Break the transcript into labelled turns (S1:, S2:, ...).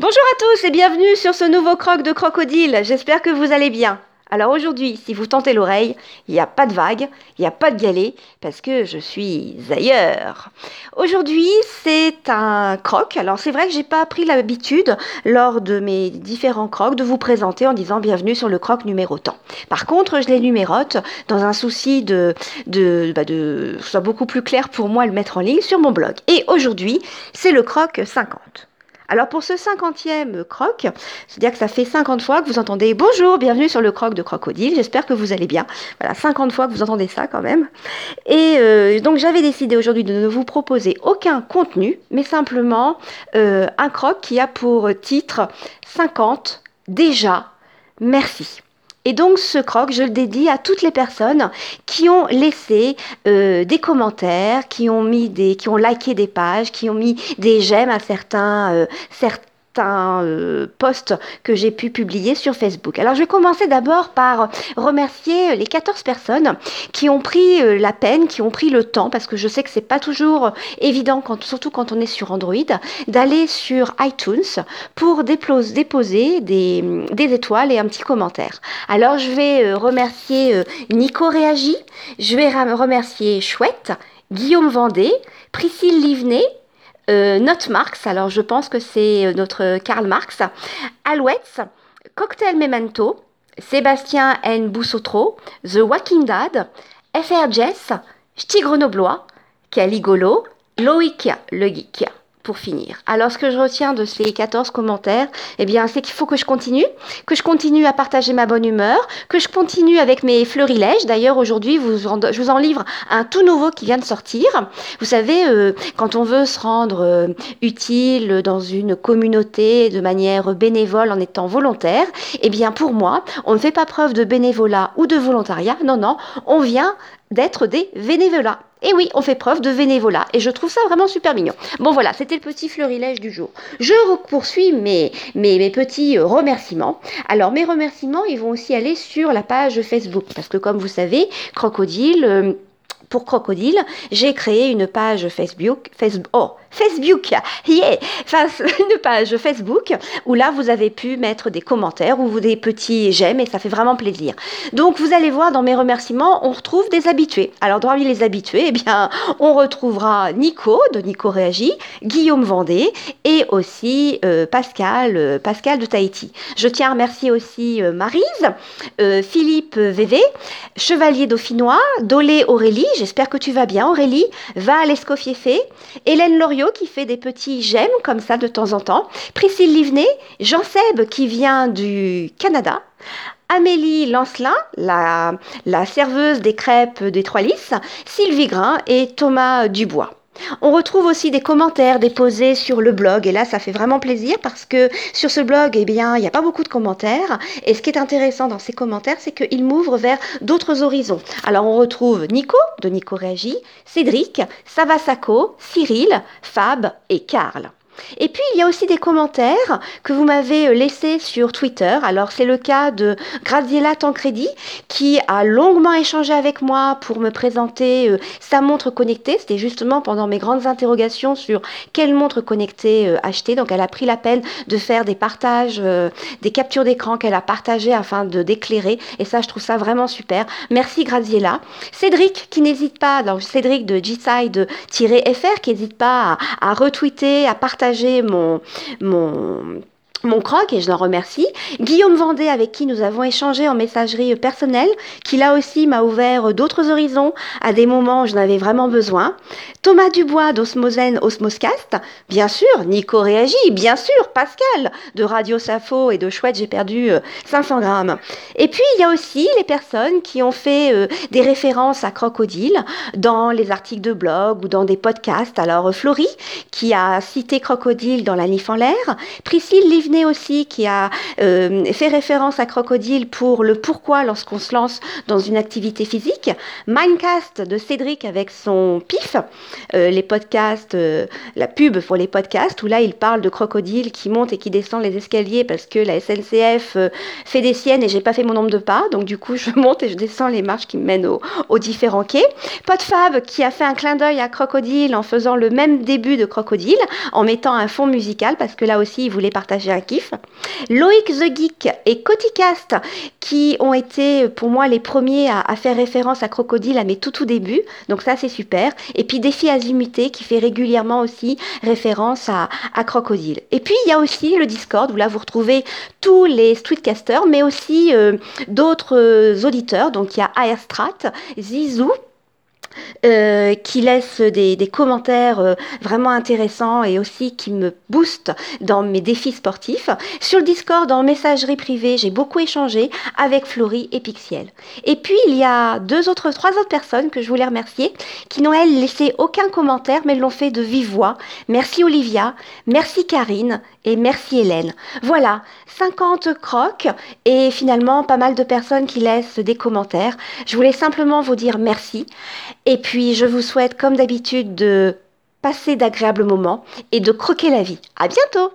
S1: Bonjour à tous et bienvenue sur ce nouveau croc de crocodile. J'espère que vous allez bien. Alors aujourd'hui, si vous tentez l'oreille, il n'y a pas de vague, il n'y a pas de galet, parce que je suis ailleurs. Aujourd'hui, c'est un croc. Alors c'est vrai que j'ai pas pris l'habitude, lors de mes différents crocs, de vous présenter en disant bienvenue sur le croc numéro tant. Par contre, je les numérote dans un souci de, de, bah de, soit beaucoup plus clair pour moi le mettre en ligne sur mon blog. Et aujourd'hui, c'est le croc 50. Alors pour ce cinquantième croc, c'est-à-dire que ça fait 50 fois que vous entendez bonjour, bienvenue sur le croc de crocodile, j'espère que vous allez bien. Voilà, 50 fois que vous entendez ça quand même. Et euh, donc j'avais décidé aujourd'hui de ne vous proposer aucun contenu, mais simplement euh, un croc qui a pour titre 50 déjà, merci. Et donc ce croc, je le dédie à toutes les personnes qui ont laissé euh, des commentaires, qui ont mis des, qui ont liké des pages, qui ont mis des j'aime à certains, euh, certains euh, que j'ai pu publier sur Facebook. Alors je vais commencer d'abord par remercier les 14 personnes qui ont pris euh, la peine, qui ont pris le temps, parce que je sais que c'est pas toujours évident, surtout quand on est sur Android, d'aller sur iTunes pour déposer des, étoiles et un petit commentaire. Alors je vais euh, remercier Nico Réagi, je vais remercier Chouette, Guillaume Vendée, Priscille Livnet, euh, Not Marx, alors je pense que c'est euh, notre Karl Marx, Alouettes, Cocktail Memento, Sébastien N. Boussotro, The Walking Dad, FR Jess, Ch'ti Caligolo, Loïc Le Geek finir. Alors, ce que je retiens de ces 14 commentaires, eh bien, c'est qu'il faut que je continue, que je continue à partager ma bonne humeur, que je continue avec mes fleurilèges. D'ailleurs, aujourd'hui, je vous en livre un tout nouveau qui vient de sortir. Vous savez, euh, quand on veut se rendre euh, utile dans une communauté de manière bénévole en étant volontaire, eh bien, pour moi, on ne fait pas preuve de bénévolat ou de volontariat. Non, non, on vient d'être des bénévolats. Et oui, on fait preuve de bénévolat. Et je trouve ça vraiment super mignon. Bon voilà, c'était le petit fleurilège du jour. Je poursuis mes, mes, mes, petits euh, remerciements. Alors mes remerciements, ils vont aussi aller sur la page Facebook. Parce que comme vous savez, Crocodile... Euh, pour Crocodile, j'ai créé une page Facebook, oh, Facebook, yeah, une page Facebook où là vous avez pu mettre des commentaires ou des petits j'aime et ça fait vraiment plaisir. Donc vous allez voir dans mes remerciements, on retrouve des habitués. Alors parmi les habitués, eh bien, on retrouvera Nico de Nico Réagi, Guillaume Vendée et aussi euh, Pascal, euh, Pascal de Tahiti. Je tiens à remercier aussi euh, Marise, Philippe VV, Chevalier Dauphinois, Dolé Aurélie, j'espère que tu vas bien Aurélie, va à l'Escoffier Hélène Loriot qui fait des petits j'aime comme ça de temps en temps, Priscille Livnet, Jean Seb qui vient du Canada, Amélie Lancelin, la, la serveuse des crêpes des Trois Lys, Sylvie Grain et Thomas Dubois. On retrouve aussi des commentaires déposés sur le blog et là ça fait vraiment plaisir parce que sur ce blog eh bien il n'y a pas beaucoup de commentaires et ce qui est intéressant dans ces commentaires c'est qu'ils m'ouvrent vers d'autres horizons. Alors on retrouve Nico de Nico Réagi, Cédric, Savasako, Cyril, Fab et Karl. Et puis, il y a aussi des commentaires que vous m'avez euh, laissés sur Twitter. Alors, c'est le cas de Graziella Tancredi, qui a longuement échangé avec moi pour me présenter euh, sa montre connectée. C'était justement pendant mes grandes interrogations sur quelle montre connectée euh, acheter. Donc, elle a pris la peine de faire des partages, des captures d'écran qu'elle a partagées afin de d'éclairer. Et ça, je trouve ça vraiment super. Merci Graziella. Cédric, qui n'hésite pas, alors Cédric de G-Side-FR, qui n'hésite pas à, à retweeter, à partager mon, mon mon croc et je l'en remercie. Guillaume Vendée avec qui nous avons échangé en messagerie personnelle, qui là aussi m'a ouvert d'autres horizons à des moments où j'en avais vraiment besoin. Thomas Dubois d'Osmosen Osmoscast, bien sûr, Nico Réagi, bien sûr, Pascal de Radio Safo et de Chouette, j'ai perdu 500 euh, grammes. Et puis il y a aussi les personnes qui ont fait euh, des références à Crocodile dans les articles de blog ou dans des podcasts. Alors Florie qui a cité Crocodile dans La Nif en l'air, Priscille Aussi qui a euh, fait référence à Crocodile pour le pourquoi lorsqu'on se lance dans une activité physique. Mindcast de Cédric avec son pif, euh, les podcasts, euh, la pub pour les podcasts, où là il parle de Crocodile qui monte et qui descend les escaliers parce que la SNCF fait des siennes et j'ai pas fait mon nombre de pas, donc du coup je monte et je descends les marches qui mènent aux, différents quais. Podfab qui a fait un clin d'œil à Crocodile en faisant le même début de Crocodile, en mettant un fond musical parce que là aussi il voulait partager kiff. Loïc the Geek et Coticast qui ont été pour moi les premiers à, faire référence à Crocodile à mes tout tout débuts, donc ça c'est super. Et puis Défi Azimuté qui fait régulièrement aussi référence à, Crocodile. Et puis il y a aussi le Discord où là vous retrouvez tous les streetcasters, mais aussi euh, d'autres euh, auditeurs. Donc il y a Airstrat, Zizou, euh, qui laisse des, commentaires euh, vraiment intéressants et aussi qui me boostent dans mes défis sportifs. Sur le Discord, en messagerie privée, j'ai beaucoup échangé avec Florie et Pixiel. Et puis, il y a deux autres, trois autres personnes que je voulais remercier qui n'ont, elles, laissé aucun commentaire, mais l'ont fait de vive voix. Merci Olivia, merci Karine et merci Hélène. Voilà, 50 crocs et finalement pas mal de personnes qui laissent des commentaires. Je voulais simplement vous dire merci. Et puis, je vous souhaite, comme d'habitude, de passer d'agréables moments et de croquer la vie. À bientôt!